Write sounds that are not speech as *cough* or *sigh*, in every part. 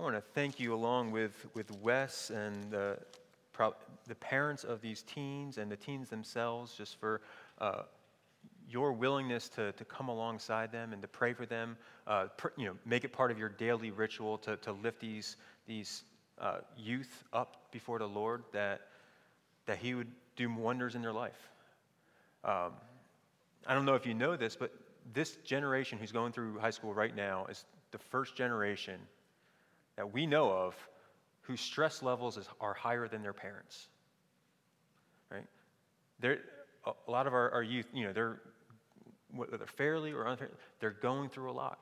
I want to thank you along with, with Wes and the, the parents of these teens and the teens themselves just for uh, your willingness to, to come alongside them and to pray for them, uh, pr- you know, make it part of your daily ritual to, to lift these, these uh, youth up before the Lord, that, that He would do wonders in their life. Um, I don't know if you know this, but this generation who's going through high school right now is the first generation that we know of whose stress levels is, are higher than their parents. Right? They're, a lot of our, our youth, you know, they're whether fairly or unfairly, they're going through a lot.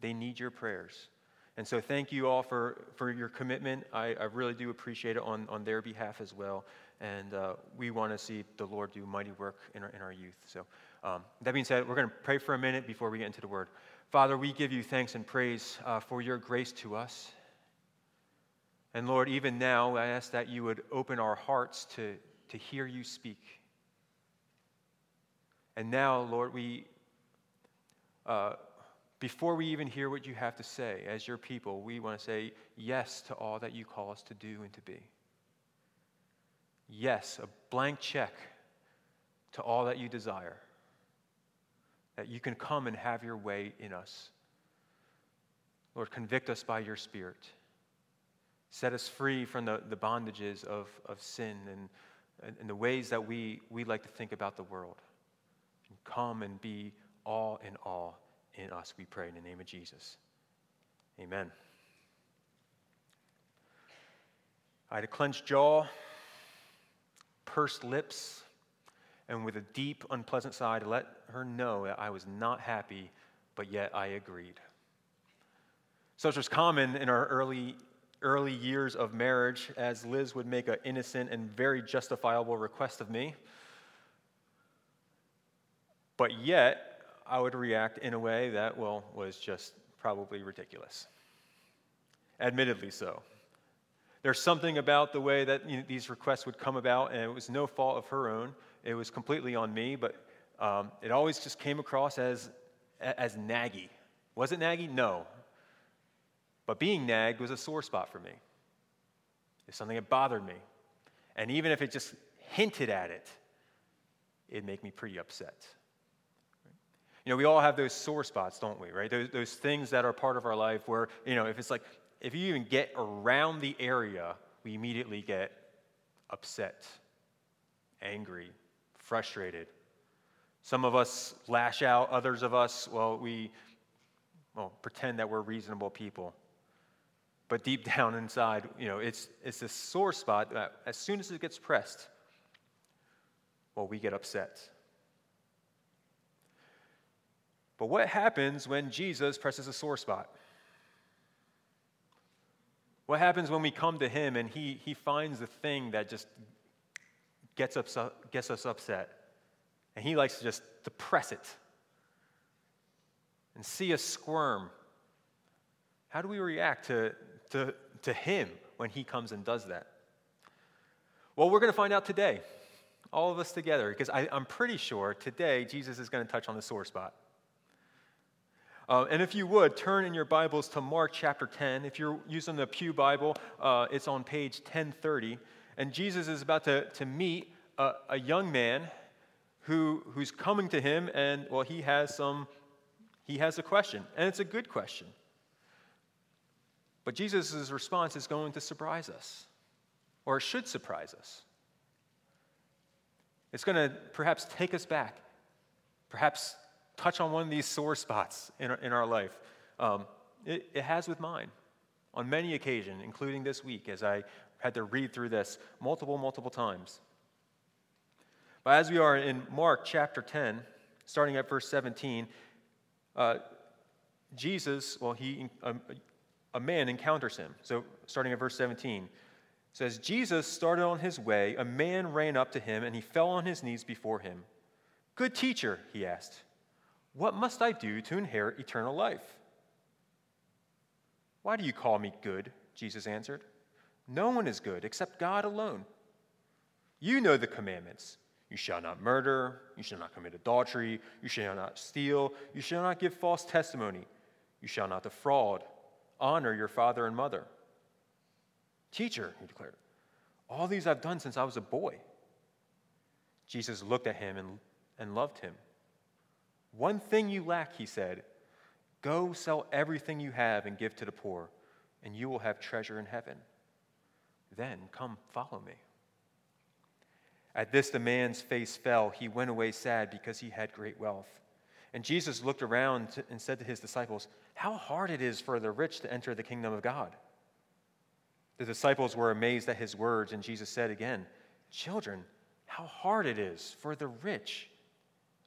They need your prayers. And so thank you all for, for your commitment. I, I really do appreciate it on, on their behalf as well. And uh, we want to see the Lord do mighty work in our, in our youth. So um, that being said, we're going to pray for a minute before we get into the word. Father, we give you thanks and praise uh, for your grace to us. And Lord, even now, I ask that you would open our hearts to, to hear you speak. And now, Lord, we, uh, before we even hear what you have to say as your people, we want to say yes to all that you call us to do and to be. Yes, a blank check to all that you desire. That you can come and have your way in us. Lord, convict us by your Spirit. Set us free from the, the bondages of, of sin and, and the ways that we, we like to think about the world. And come and be all in all in us, we pray in the name of Jesus. Amen. I had a clenched jaw, pursed lips, and with a deep, unpleasant sigh to let her know that I was not happy, but yet I agreed. Such was common in our early early years of marriage as Liz would make an innocent and very justifiable request of me. But yet, I would react in a way that, well, was just probably ridiculous. Admittedly so. There's something about the way that you know, these requests would come about, and it was no fault of her own. It was completely on me, but um, it always just came across as, as naggy. Was it naggy? No. But being nagged was a sore spot for me. It's something that bothered me. And even if it just hinted at it, it'd make me pretty upset. You know, we all have those sore spots, don't we, right? Those, those things that are part of our life where, you know, if it's like, if you even get around the area, we immediately get upset, angry, frustrated. Some of us lash out, others of us, well, we well, pretend that we're reasonable people. But deep *laughs* down inside, you know, it's, it's this sore spot that as soon as it gets pressed, well, we get upset. But what happens when Jesus presses a sore spot? What happens when we come to him and he, he finds the thing that just gets, upset, gets us upset? And he likes to just depress it and see us squirm. How do we react to, to, to Him when He comes and does that? Well, we're going to find out today, all of us together, because I, am pretty sure today Jesus is going to touch on the sore spot. Uh, and if you would, turn in your Bibles to Mark chapter 10. If you're using the Pew Bible, uh, it's on page 1030. And Jesus is about to, to meet a, a young man who, who's coming to him, and, well, he has some, he has a question, and it's a good question. But Jesus' response is going to surprise us, or should surprise us. It's going to perhaps take us back, perhaps touch on one of these sore spots in our, in our life. Um, it, it has with mine on many occasions, including this week, as I had to read through this multiple, multiple times. But as we are in Mark chapter 10, starting at verse 17, uh, Jesus, well, he, um, a man encounters him. So, starting at verse 17, says, Jesus started on his way. A man ran up to him, and he fell on his knees before him. Good teacher, he asked, what must I do to inherit eternal life? Why do you call me good? Jesus answered. No one is good except God alone. You know the commandments. You shall not murder. You shall not commit adultery. You shall not steal. You shall not give false testimony. You shall not defraud honor your father and mother. Teacher, he declared, all these I've done since I was a boy. Jesus looked at him and, and loved him. One thing you lack, he said. Go sell everything you have and give to the poor, and you will have treasure in heaven. Then come follow me. At this, the man's face fell. He went away sad because he had great wealth. And Jesus looked around and said to his disciples, How hard it is for the rich to enter the kingdom of God. The disciples were amazed at his words, and Jesus said again, Children, how hard it is for the rich,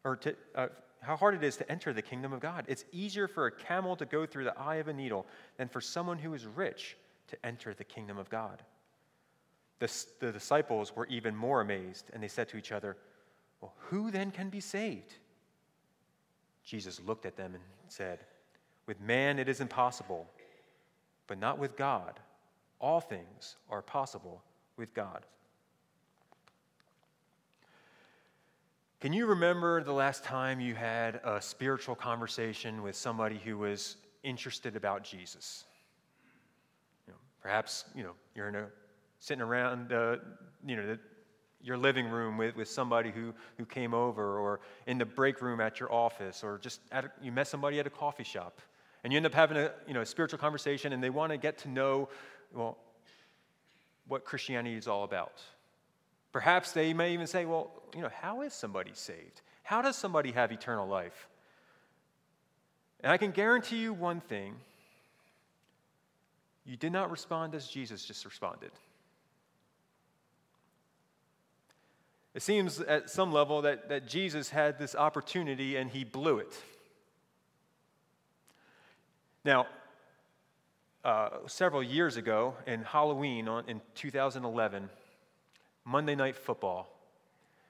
or to, uh, how hard it is to enter the kingdom of God. It's easier for a camel to go through the eye of a needle than for someone who is rich to enter the kingdom of God. The, the disciples were even more amazed, and they said to each other, Well, who then can be saved? Jesus looked at them and said, With man it is impossible, but not with God. All things are possible with God. Can you remember the last time you had a spiritual conversation with somebody who was interested about Jesus? You know, perhaps you know you're a sitting around uh, you know the, your living room with, with somebody who, who came over, or in the break room at your office, or just a, you met somebody at a coffee shop, and you end up having a, you know, a spiritual conversation, and they want to get to know, well, what Christianity is all about. Perhaps they may even say, well, you know, how is somebody saved? How does somebody have eternal life? And I can guarantee you one thing you did not respond as Jesus just responded. It seems at some level that, that Jesus had this opportunity and he blew it. Now, uh, several years ago in Halloween on, in 2011, Monday Night Football,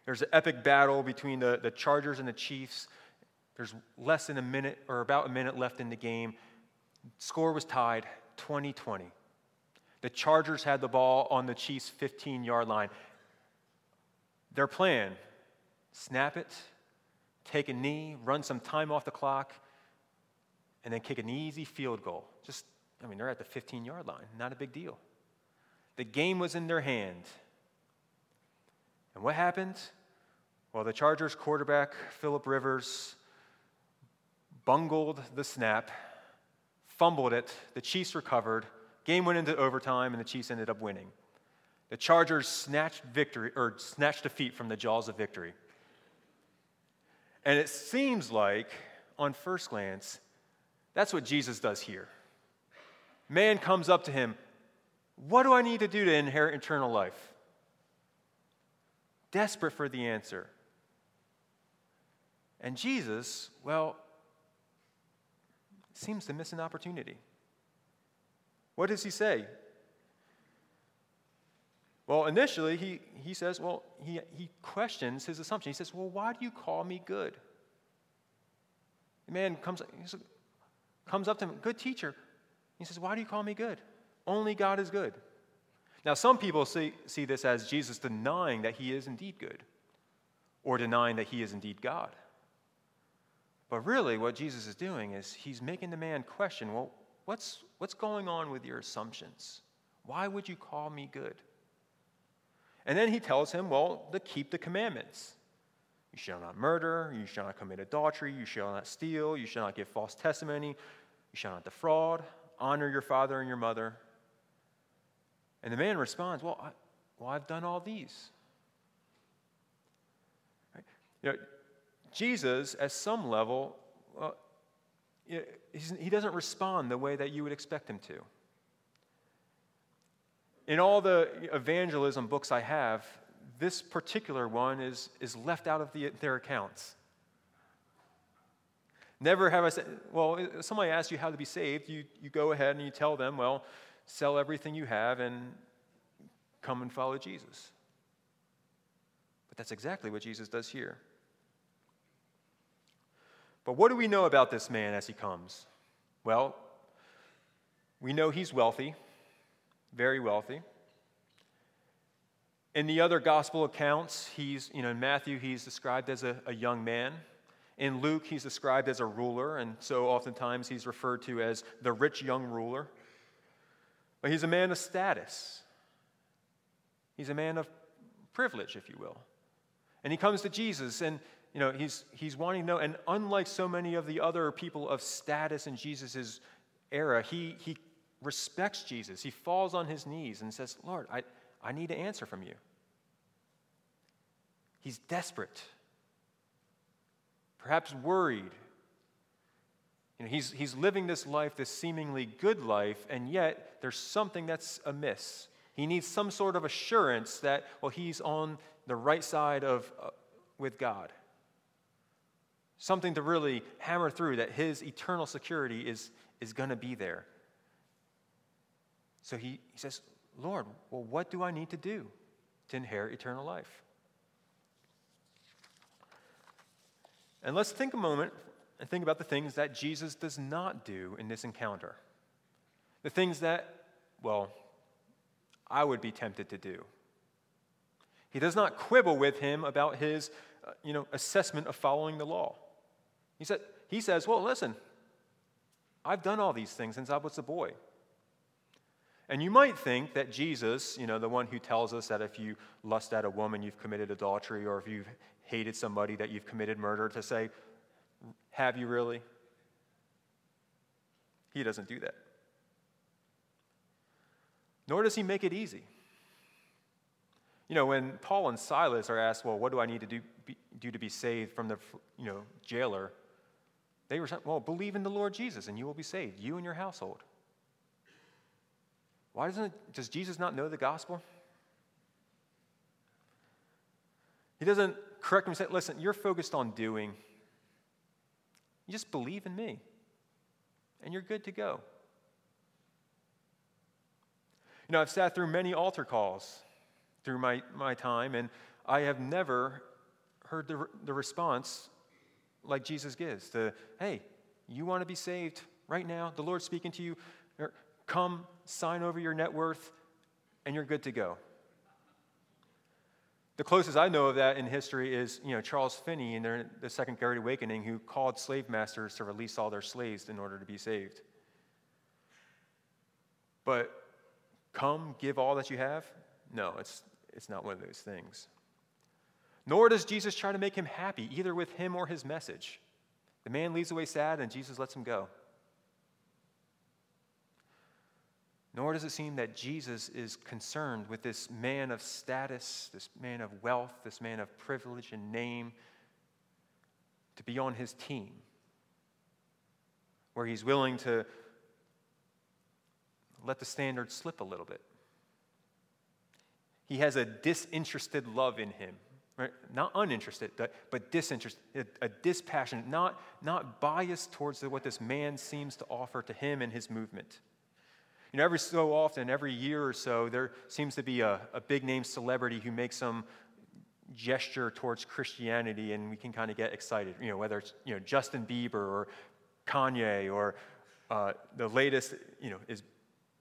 there's an epic battle between the, the Chargers and the Chiefs. There's less than a minute or about a minute left in the game. Score was tied 20 20. The Chargers had the ball on the Chiefs' 15 yard line. Their plan snap it, take a knee, run some time off the clock, and then kick an easy field goal. Just, I mean, they're at the 15 yard line, not a big deal. The game was in their hand. And what happened? Well, the Chargers quarterback, Philip Rivers, bungled the snap, fumbled it, the Chiefs recovered, game went into overtime, and the Chiefs ended up winning. The Chargers snatched victory or snatched defeat from the jaws of victory. And it seems like, on first glance, that's what Jesus does here. Man comes up to him, What do I need to do to inherit eternal life? Desperate for the answer. And Jesus, well, seems to miss an opportunity. What does he say? Well, initially, he, he says, well, he, he questions his assumption. He says, well, why do you call me good? The man comes, comes up to him, good teacher. He says, why do you call me good? Only God is good. Now, some people see, see this as Jesus denying that he is indeed good or denying that he is indeed God. But really, what Jesus is doing is he's making the man question well, what's, what's going on with your assumptions? Why would you call me good? And then he tells him, well, to keep the commandments. You shall not murder, you shall not commit adultery, you shall not steal, you shall not give false testimony, you shall not defraud, honor your father and your mother. And the man responds, Well, I, well I've done all these. Right? You know, Jesus, at some level, he doesn't respond the way that you would expect him to. In all the evangelism books I have, this particular one is, is left out of the, their accounts. Never have I said, well, somebody asks you how to be saved, you, you go ahead and you tell them, well, sell everything you have and come and follow Jesus. But that's exactly what Jesus does here. But what do we know about this man as he comes? Well, we know he's wealthy very wealthy. In the other gospel accounts, he's, you know, in Matthew, he's described as a, a young man. In Luke, he's described as a ruler, and so oftentimes he's referred to as the rich young ruler. But he's a man of status. He's a man of privilege, if you will. And he comes to Jesus, and you know, he's, he's wanting to know, and unlike so many of the other people of status in Jesus' era, he, he respects Jesus. He falls on his knees and says, Lord, I, I need to answer from you. He's desperate perhaps worried. You know, he's, he's living this life, this seemingly good life, and yet there's something that's amiss. He needs some sort of assurance that, well, he's on the right side of, uh, with God. Something to really hammer through that his eternal security is, is going to be there. So he, he says, Lord, well, what do I need to do to inherit eternal life? And let's think a moment and think about the things that Jesus does not do in this encounter. The things that, well, I would be tempted to do. He does not quibble with him about his, uh, you know, assessment of following the law. He, said, he says, well, listen, I've done all these things since I was a boy. And you might think that Jesus, you know, the one who tells us that if you lust at a woman, you've committed adultery, or if you've hated somebody, that you've committed murder, to say, Have you really? He doesn't do that. Nor does he make it easy. You know, when Paul and Silas are asked, Well, what do I need to do, be, do to be saved from the you know, jailer? They were Well, believe in the Lord Jesus and you will be saved, you and your household. Why doesn't does Jesus not know the gospel? He doesn't correct him and say, listen, you're focused on doing. You just believe in me, and you're good to go. You know, I've sat through many altar calls through my, my time, and I have never heard the, the response like Jesus gives to, hey, you want to be saved right now? The Lord's speaking to you. Come, sign over your net worth, and you're good to go. The closest I know of that in history is, you know, Charles Finney in the, Second Great Awakening, who called slave masters to release all their slaves in order to be saved. But come, give all that you have? No, it's, it's not one of those things. Nor does Jesus try to make him happy, either with him or his message. The man leaves away sad, and Jesus lets him go. Nor does it seem that Jesus is concerned with this man of status, this man of wealth, this man of privilege and name to be on his team, where he's willing to let the standard slip a little bit. He has a disinterested love in him. Right? Not uninterested, but, disinterested, a, a dispassionate, not, not biased towards what this man seems to offer to him and his movement. Know, every so often, every year or so, there seems to be a, a big name celebrity who makes some gesture towards Christianity, and we can kind of get excited. You know, whether it's you know Justin Bieber or Kanye or uh, the latest, you know, is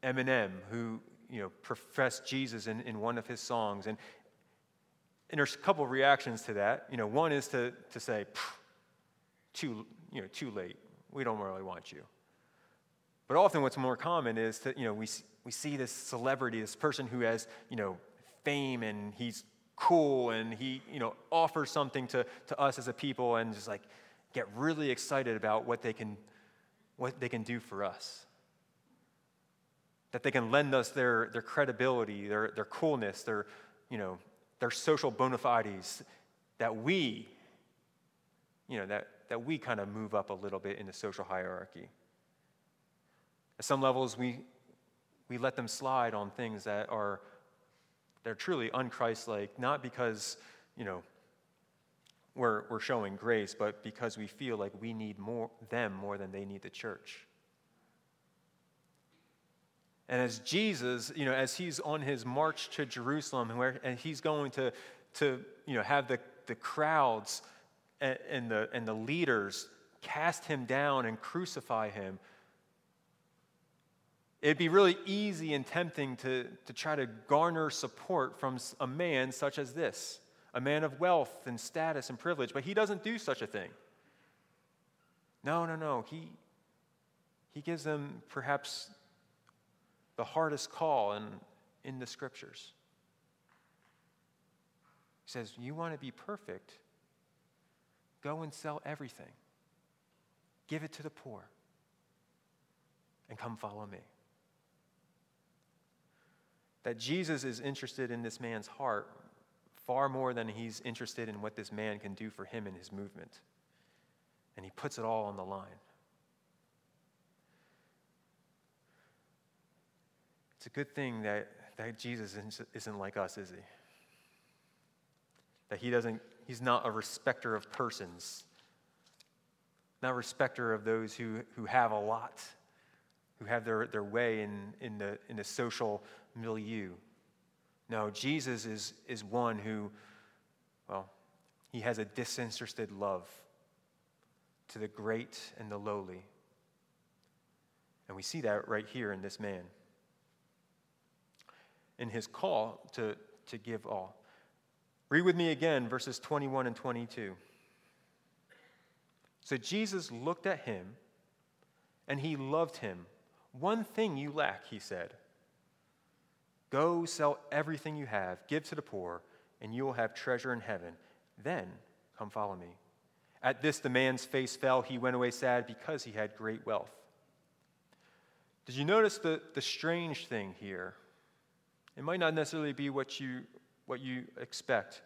Eminem, who you know professed Jesus in, in one of his songs, and and there's a couple of reactions to that. You know, one is to to say, too you know, too late. We don't really want you. But often what's more common is that, you know, we, we see this celebrity, this person who has, you know, fame and he's cool and he, you know, offers something to, to us as a people and just like get really excited about what they can, what they can do for us. That they can lend us their, their credibility, their, their coolness, their, you know, their social bona fides, that we, you know, that, that we kind of move up a little bit in the social hierarchy. At some levels, we, we let them slide on things that are they're truly unchristlike, not because, you know, we're, we're showing grace, but because we feel like we need more, them more than they need the church. And as Jesus, you know, as he's on his march to Jerusalem, where, and he's going to, to you know, have the, the crowds and, and, the, and the leaders cast him down and crucify him, It'd be really easy and tempting to, to try to garner support from a man such as this, a man of wealth and status and privilege, but he doesn't do such a thing. No, no, no. He, he gives them perhaps the hardest call in, in the scriptures. He says, You want to be perfect? Go and sell everything, give it to the poor, and come follow me. That Jesus is interested in this man's heart far more than he's interested in what this man can do for him in his movement. And he puts it all on the line. It's a good thing that, that Jesus isn't like us, is he? That he doesn't, he's not a respecter of persons, not a respecter of those who, who have a lot, who have their, their way in, in, the, in the social milieu. No, Jesus is, is one who, well, he has a disinterested love to the great and the lowly. And we see that right here in this man. In his call to, to give all. Read with me again verses 21 and 22. So Jesus looked at him and he loved him. One thing you lack, he said. Go sell everything you have, give to the poor, and you will have treasure in heaven. Then come follow me. At this, the man's face fell. He went away sad because he had great wealth. Did you notice the, the strange thing here? It might not necessarily be what you, what you expect,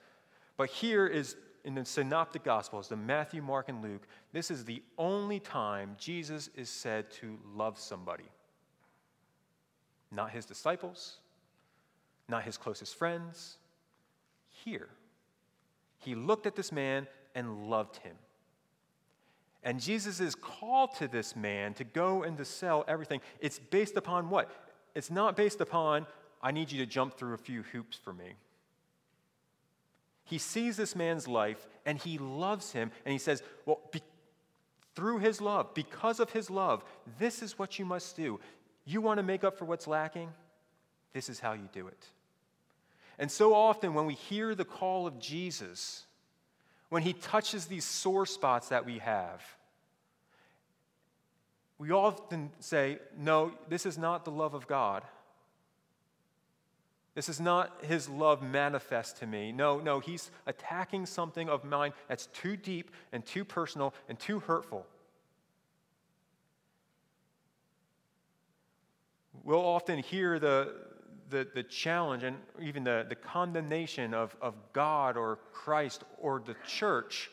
but here is in the synoptic gospels, the Matthew, Mark, and Luke, this is the only time Jesus is said to love somebody. Not his disciples, not his closest friends. Here, he looked at this man and loved him. And Jesus' call to this man to go and to sell everything, it's based upon what? It's not based upon, I need you to jump through a few hoops for me. He sees this man's life and he loves him, and he says, Well, be, through his love, because of his love, this is what you must do. You want to make up for what's lacking? This is how you do it. And so often, when we hear the call of Jesus, when he touches these sore spots that we have, we often say, No, this is not the love of God. This is not his love manifest to me. No, no, he's attacking something of mine that's too deep and too personal and too hurtful. We'll often hear the, the, the challenge and even the, the condemnation of, of God or Christ or the church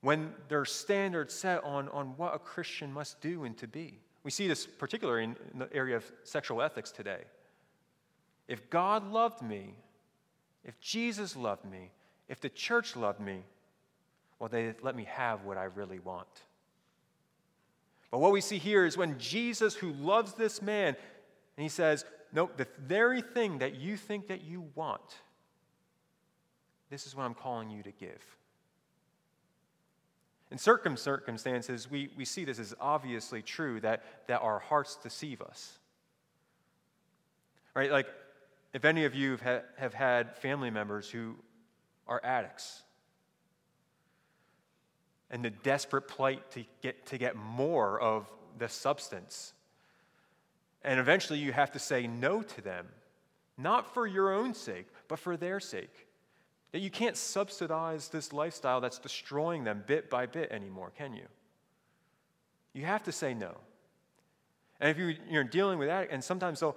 when there's standards set on, on what a Christian must do and to be. We see this particularly in, in the area of sexual ethics today. If God loved me, if Jesus loved me, if the church loved me, well, they let me have what I really want. But what we see here is when Jesus, who loves this man, and he says, no, the very thing that you think that you want, this is what I'm calling you to give. In certain circumstances, we, we see this as obviously true that, that our hearts deceive us. Right? Like, if any of you have, have had family members who are addicts, and the desperate plight to get, to get more of the substance, and eventually you have to say no to them, not for your own sake, but for their sake. That you can't subsidize this lifestyle that's destroying them bit by bit anymore, can you? You have to say no. And if you, you're dealing with that, and sometimes they'll,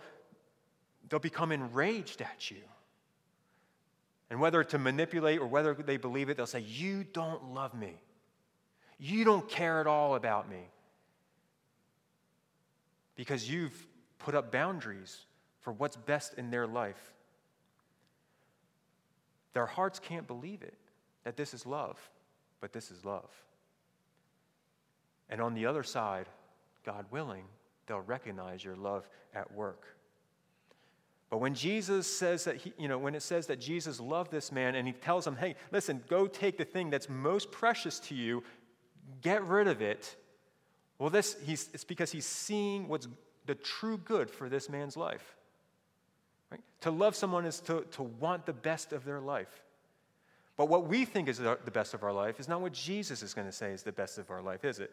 they'll become enraged at you. And whether to manipulate or whether they believe it, they'll say, You don't love me. You don't care at all about me. Because you've put up boundaries for what's best in their life. Their hearts can't believe it, that this is love, but this is love. And on the other side, God willing, they'll recognize your love at work. But when Jesus says that, he, you know, when it says that Jesus loved this man and he tells him, hey, listen, go take the thing that's most precious to you, get rid of it. Well, this, he's, it's because he's seeing what's the true good for this man's life. Right? To love someone is to, to want the best of their life. But what we think is the best of our life is not what Jesus is going to say is the best of our life, is it?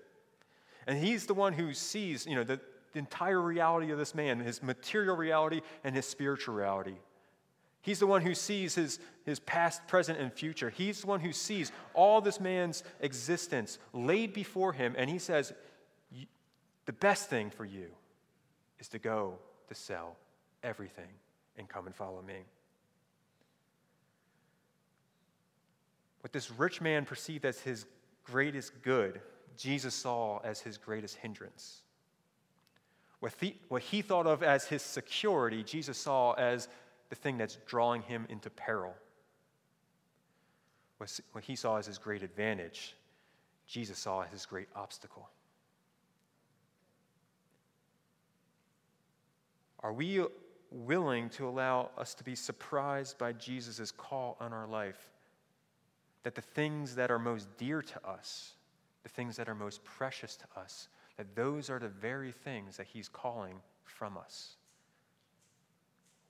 And he's the one who sees, you know, the, the entire reality of this man, his material reality and his spiritual reality. He's the one who sees his, his past, present, and future. He's the one who sees all this man's existence laid before him, and he says, The best thing for you is to go to sell everything and come and follow me. What this rich man perceived as his greatest good, Jesus saw as his greatest hindrance. What, the, what he thought of as his security, Jesus saw as the thing that's drawing him into peril. What he saw as his great advantage, Jesus saw as his great obstacle. Are we willing to allow us to be surprised by Jesus' call on our life? That the things that are most dear to us, the things that are most precious to us, that those are the very things that He's calling from us.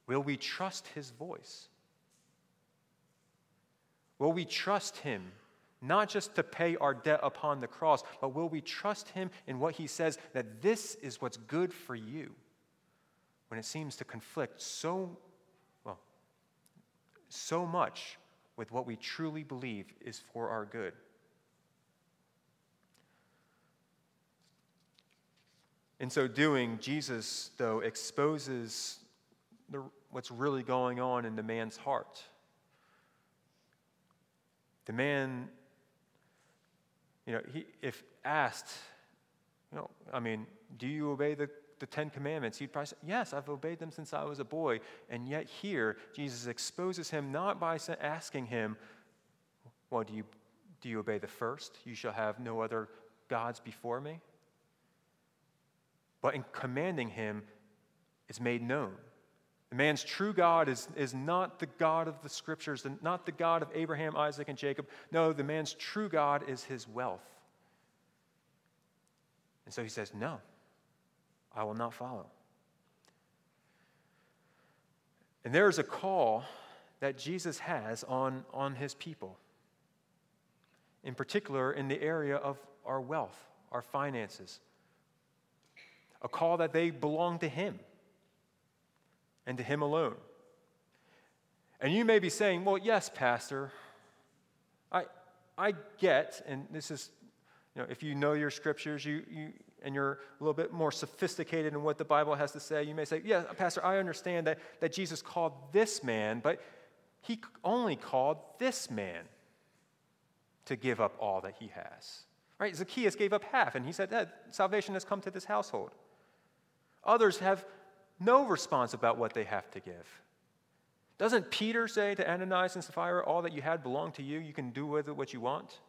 Will we trust His voice? Will we trust Him not just to pay our debt upon the cross, but will we trust Him in what He says that this is what's good for you when it seems to conflict so, well, so much with what we truly believe is for our good? In so doing, Jesus, though, exposes the, what's really going on in the man's heart. The man, you know, he, if asked, you know, I mean, do you obey the, the Ten Commandments? He'd probably say, Yes, I've obeyed them since I was a boy. And yet here, Jesus exposes him not by asking him, Well, do you, do you obey the first? You shall have no other gods before me but in commanding him, it's made known. The man's true God is, is not the God of the scriptures, not the God of Abraham, Isaac, and Jacob. No, the man's true God is his wealth. And so he says, No, I will not follow. And there is a call that Jesus has on, on his people, in particular in the area of our wealth, our finances a call that they belong to Him and to Him alone. And you may be saying, well, yes, Pastor, I, I get, and this is, you know, if you know your scriptures, you, you, and you're a little bit more sophisticated in what the Bible has to say, you may say, yeah, Pastor, I understand that, that Jesus called this man, but he only called this man to give up all that he has. Right? Zacchaeus gave up half, and he said that salvation has come to this household. Others have no response about what they have to give. Doesn't Peter say to Ananias and Sapphira, All that you had belonged to you, you can do with it what you want?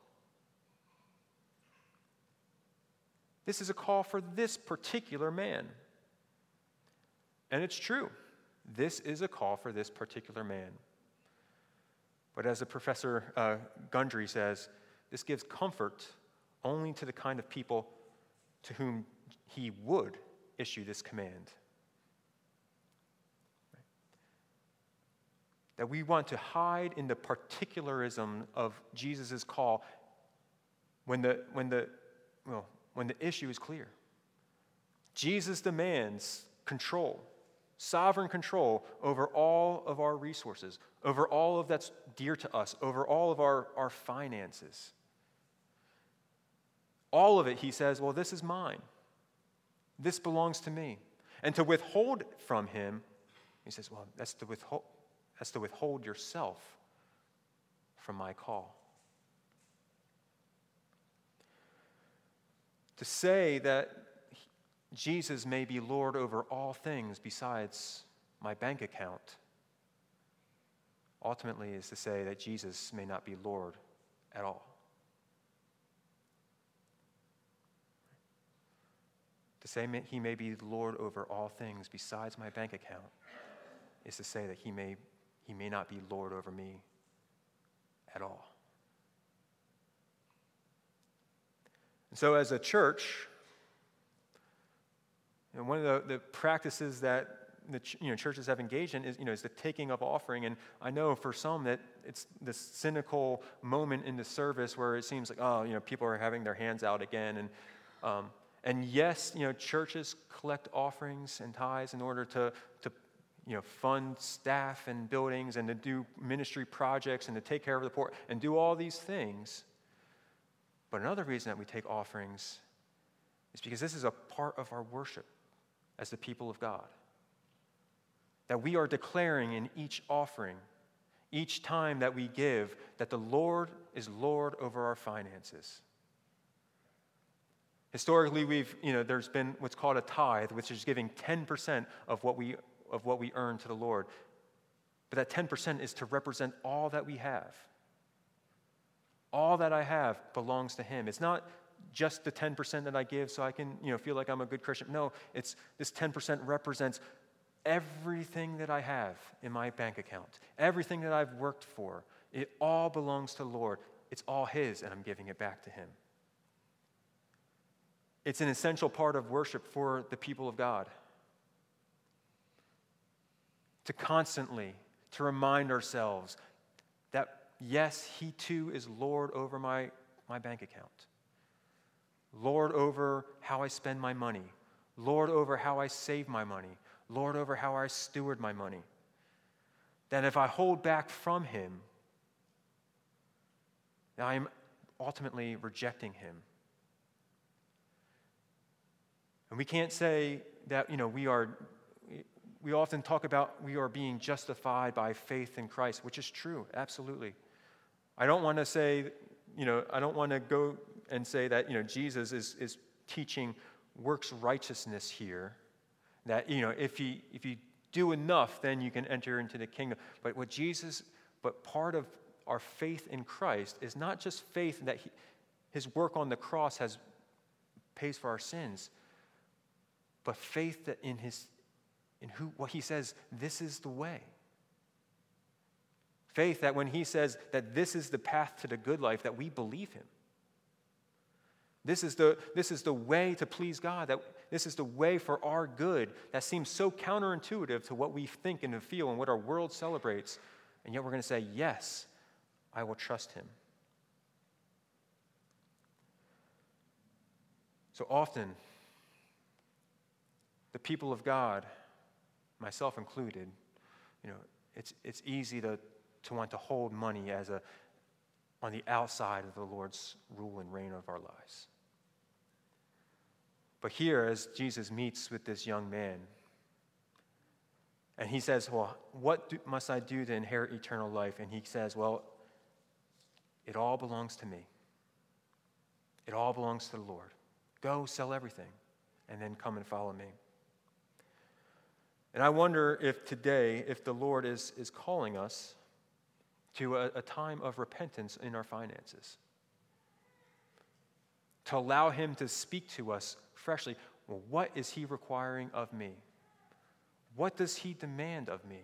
This is a call for this particular man. And it's true. This is a call for this particular man. But as the professor uh, Gundry says, this gives comfort only to the kind of people to whom he would issue this command. That we want to hide in the particularism of Jesus' call when the, when, the, well, when the issue is clear. Jesus demands control, sovereign control over all of our resources, over all of that's dear to us, over all of our, our finances. All of it, he says, well, this is mine. This belongs to me. And to withhold from him, he says, Well, that's to withhold, that's to withhold yourself from my call. To say that Jesus may be Lord over all things besides my bank account ultimately is to say that Jesus may not be Lord at all. To say he may be Lord over all things besides my bank account is to say that he may, he may not be Lord over me at all. And so, as a church, you know, one of the, the practices that the you know, churches have engaged in is, you know, is the taking of offering. And I know for some that it's this cynical moment in the service where it seems like, oh, you know, people are having their hands out again. And, um, and yes, you know, churches collect offerings and tithes in order to, to you know, fund staff and buildings and to do ministry projects and to take care of the poor and do all these things. But another reason that we take offerings is because this is a part of our worship as the people of God. That we are declaring in each offering, each time that we give, that the Lord is Lord over our finances. Historically, we've, you know, there's been what's called a tithe, which is giving 10% of what we, of what we earn to the Lord. But that 10% is to represent all that we have. All that I have belongs to Him. It's not just the 10% that I give so I can, you know, feel like I'm a good Christian. No, it's this 10% represents everything that I have in my bank account, everything that I've worked for. It all belongs to the Lord. It's all His, and I'm giving it back to Him. It's an essential part of worship for the people of God. To constantly to remind ourselves yes, he too is Lord over my, my bank account. Lord over how I spend my money. Lord over how I save my money. Lord over how I steward my money. That if I hold back from him, I am ultimately rejecting him. And we can't say that, you know, we are, we often talk about we are being justified by faith in Christ, which is true, absolutely. I don't want to say, you know, I don't want to go and say that, you know, Jesus is, is teaching works righteousness here. That, you know, if you, if you do enough, then you can enter into the kingdom. But what Jesus, but part of our faith in Christ is not just faith that he, his work on the cross has pays for our sins, but faith that in his in who what he says this is the way. Faith that when he says that this is the path to the good life, that we believe him. This is the, this is the way to please God, that this is the way for our good that seems so counterintuitive to what we think and feel and what our world celebrates. And yet we're going to say, Yes, I will trust him. So often, the people of God, myself included, you know, it's, it's easy to, to want to hold money as a, on the outside of the Lord's rule and reign of our lives. But here, as Jesus meets with this young man, and he says, Well, what do, must I do to inherit eternal life? And he says, Well, it all belongs to me. It all belongs to the Lord. Go sell everything and then come and follow me. And I wonder if today, if the Lord is, is calling us to a, a time of repentance in our finances, to allow Him to speak to us freshly. Well, what is He requiring of me? What does He demand of me?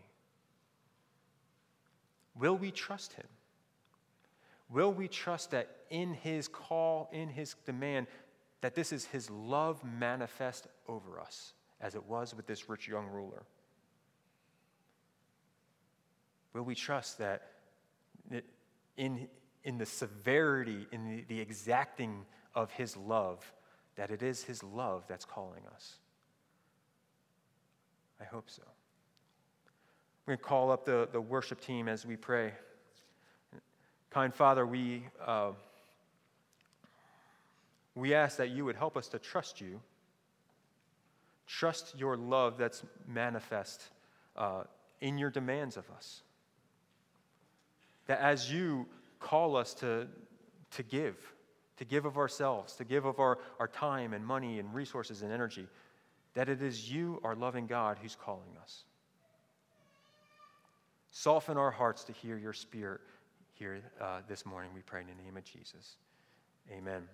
Will we trust Him? Will we trust that in His call, in His demand, that this is His love manifest over us? as it was with this rich young ruler? Will we trust that in, in the severity, in the, the exacting of his love, that it is his love that's calling us? I hope so. We're going to call up the, the worship team as we pray. Kind Father, we, uh, we ask that you would help us to trust you Trust your love that's manifest uh, in your demands of us. That as you call us to, to give, to give of ourselves, to give of our, our time and money and resources and energy, that it is you, our loving God, who's calling us. Soften our hearts to hear your spirit here uh, this morning, we pray in the name of Jesus. Amen.